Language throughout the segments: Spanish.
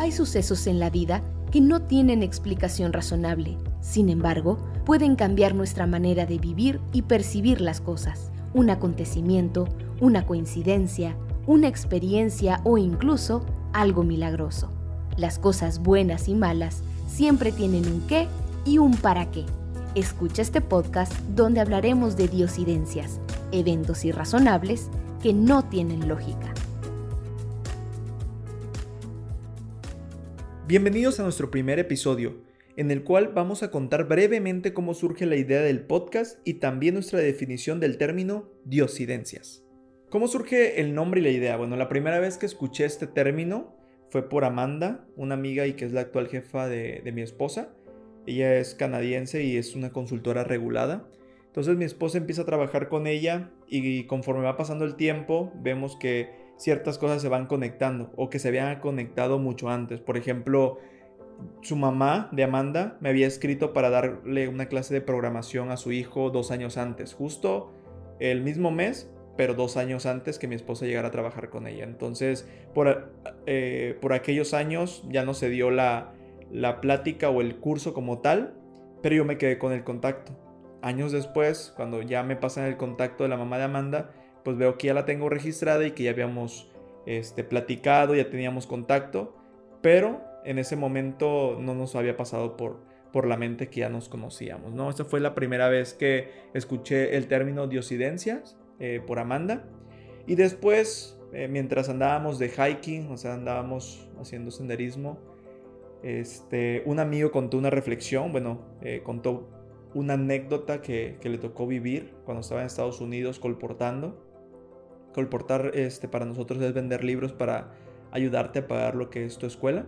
Hay sucesos en la vida que no tienen explicación razonable. Sin embargo, pueden cambiar nuestra manera de vivir y percibir las cosas. Un acontecimiento, una coincidencia, una experiencia o incluso algo milagroso. Las cosas buenas y malas siempre tienen un qué y un para qué. Escucha este podcast donde hablaremos de diosidencias, eventos irrazonables que no tienen lógica. Bienvenidos a nuestro primer episodio, en el cual vamos a contar brevemente cómo surge la idea del podcast y también nuestra definición del término diosidencias. ¿Cómo surge el nombre y la idea? Bueno, la primera vez que escuché este término fue por Amanda, una amiga y que es la actual jefa de, mi esposa. Ella es canadiense y es una consultora regulada. Entonces mi esposa empieza a trabajar con ella y conforme va pasando el tiempo vemos que ciertas cosas se van conectando o que se habían conectado mucho antes. Por ejemplo, su mamá de Amanda me había escrito para darle una clase de programación a su hijo dos años antes, justo el mismo mes, pero dos años antes que mi esposa llegara a trabajar con ella. Entonces, por, eh, por aquellos años ya no se dio la, la plática o el curso como tal, pero yo me quedé con el contacto. Años después, cuando ya me pasan el contacto de la mamá de Amanda, pues veo que ya la tengo registrada y que ya habíamos este, platicado, ya teníamos contacto, pero en ese momento no nos había pasado por, por la mente que ya nos conocíamos, ¿no? Esa fue la primera vez que escuché el término diosidencias eh, por Amanda. Y después, eh, mientras andábamos de hiking, o sea, andábamos haciendo senderismo, este, un amigo contó una reflexión, bueno, eh, contó una anécdota que, que, le tocó vivir cuando estaba en Estados Unidos colportando. Colportar este, para nosotros es vender libros para ayudarte a pagar lo que es tu escuela.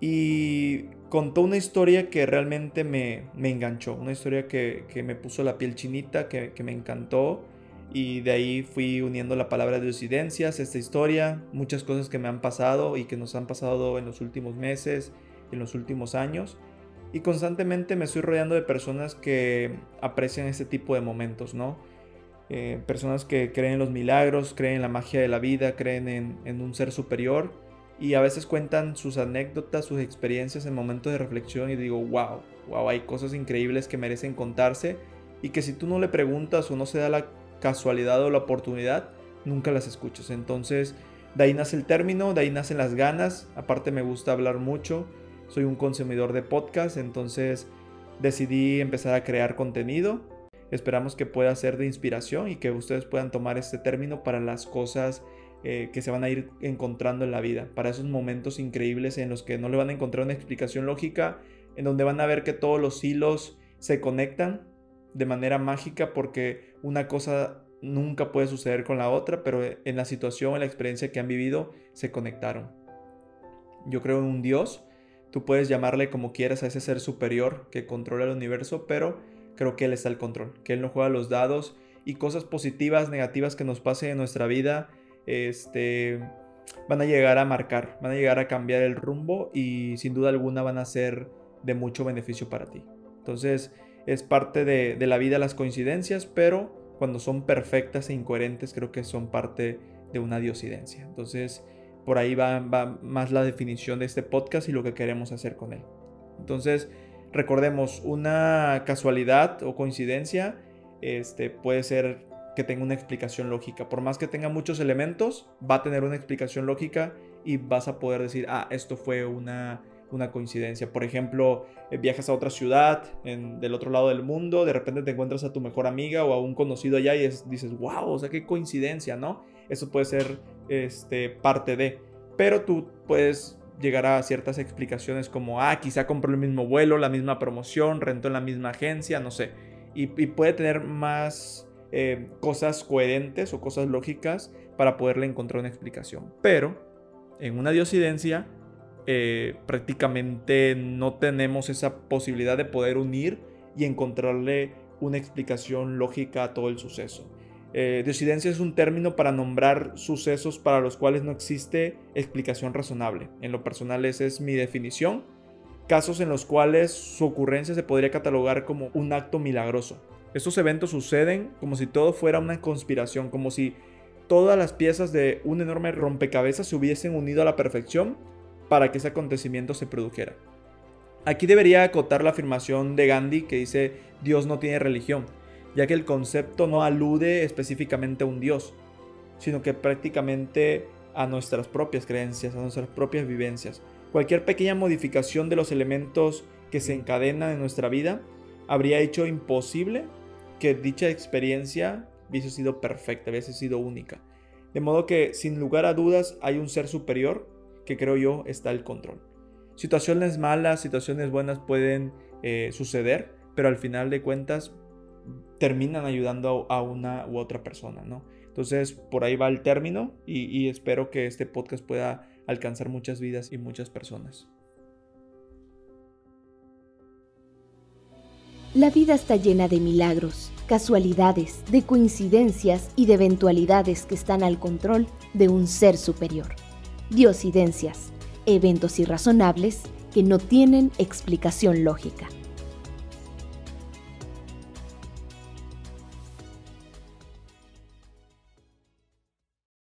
Y contó una historia que realmente me, me enganchó, una historia que, que, me puso la piel chinita, que, que, me encantó. Y de ahí fui uniendo la palabra de diosidencias, esta historia, muchas cosas que me han pasado y que nos han pasado en los últimos meses, en los últimos años. Y constantemente me estoy rodeando de personas que aprecian este tipo de momentos, ¿no? Eh, personas que creen en los milagros, creen en la magia de la vida, creen en, un ser superior y a veces cuentan sus anécdotas, sus experiencias en momentos de reflexión y digo, wow, wow, hay cosas increíbles que merecen contarse y que si tú no le preguntas o no se da la casualidad o la oportunidad, nunca las escuchas. Entonces, de ahí nace el término, de ahí nacen las ganas, aparte me gusta hablar mucho, soy un consumidor de podcast, entonces decidí empezar a crear contenido Esperamos que pueda ser de inspiración y que ustedes puedan tomar este término para las cosas eh, que se van a ir encontrando en la vida, para esos momentos increíbles en los que no le van a encontrar una explicación lógica, en donde van a ver que todos los hilos se conectan de manera mágica porque una cosa nunca puede suceder con la otra, pero en la situación, en la experiencia que han vivido, se conectaron. Yo creo en un Dios, tú puedes llamarle como quieras a ese ser superior que controla el universo, pero creo que Él está al control, que Él no juega los dados y cosas positivas, negativas que nos pasen en nuestra vida, este, van a llegar a marcar, van a llegar a cambiar el rumbo y sin duda alguna van a ser de mucho beneficio para ti. Entonces es parte de, la vida las coincidencias, pero cuando son perfectas e incoherentes creo que son parte de una diosidencia. Entonces por ahí va, va más la definición de este podcast y lo que queremos hacer con él. Entonces, Recordemos, una casualidad o coincidencia este, puede ser que tenga una explicación lógica. Por más que tenga muchos elementos, va a tener una explicación lógica y vas a poder decir, ah, esto fue una, una coincidencia. Por ejemplo, eh, viajas a otra ciudad en, del otro lado del mundo, de repente te encuentras a tu mejor amiga o a un conocido allá y dices, wow, o sea, qué coincidencia, ¿no? Eso puede ser este, parte de. Pero tú puedes llegar a ciertas explicaciones como, ah, quizá compró el mismo vuelo, la misma promoción, rentó en la misma agencia, no sé. Y, puede tener más eh, cosas coherentes o cosas lógicas para poderle encontrar una explicación. Pero en una diosidencia eh, prácticamente no tenemos esa posibilidad de poder unir y encontrarle una explicación lógica a todo el suceso. Eh, es un término para nombrar sucesos para los cuales no existe explicación razonable. En lo personal esa es mi definición. Casos en los cuales su ocurrencia se podría catalogar como un acto milagroso. Estos eventos suceden como si todo fuera una conspiración, como si todas las piezas de un enorme rompecabezas se hubiesen unido a la perfección para que ese acontecimiento se produjera. Aquí debería acotar la afirmación de Gandhi que dice Dios no tiene religión, ya que el concepto no alude específicamente a un Dios, sino que prácticamente a nuestras propias creencias, a nuestras propias vivencias. Cualquier pequeña modificación de los elementos que se encadenan en nuestra vida habría hecho imposible que dicha experiencia hubiese sido perfecta, hubiese sido única. De modo que, sin lugar a dudas, hay un ser superior que creo yo está el control. Situaciones malas, situaciones buenas pueden eh, suceder, pero al final de cuentas terminan ayudando a una u otra persona, ¿no? Entonces, por ahí va el término y, espero que este podcast pueda alcanzar muchas vidas y muchas personas. La vida está llena de milagros, casualidades, de coincidencias y de eventualidades que están al control de un ser superior. Diosidencias, eventos irrazonables que no tienen explicación lógica.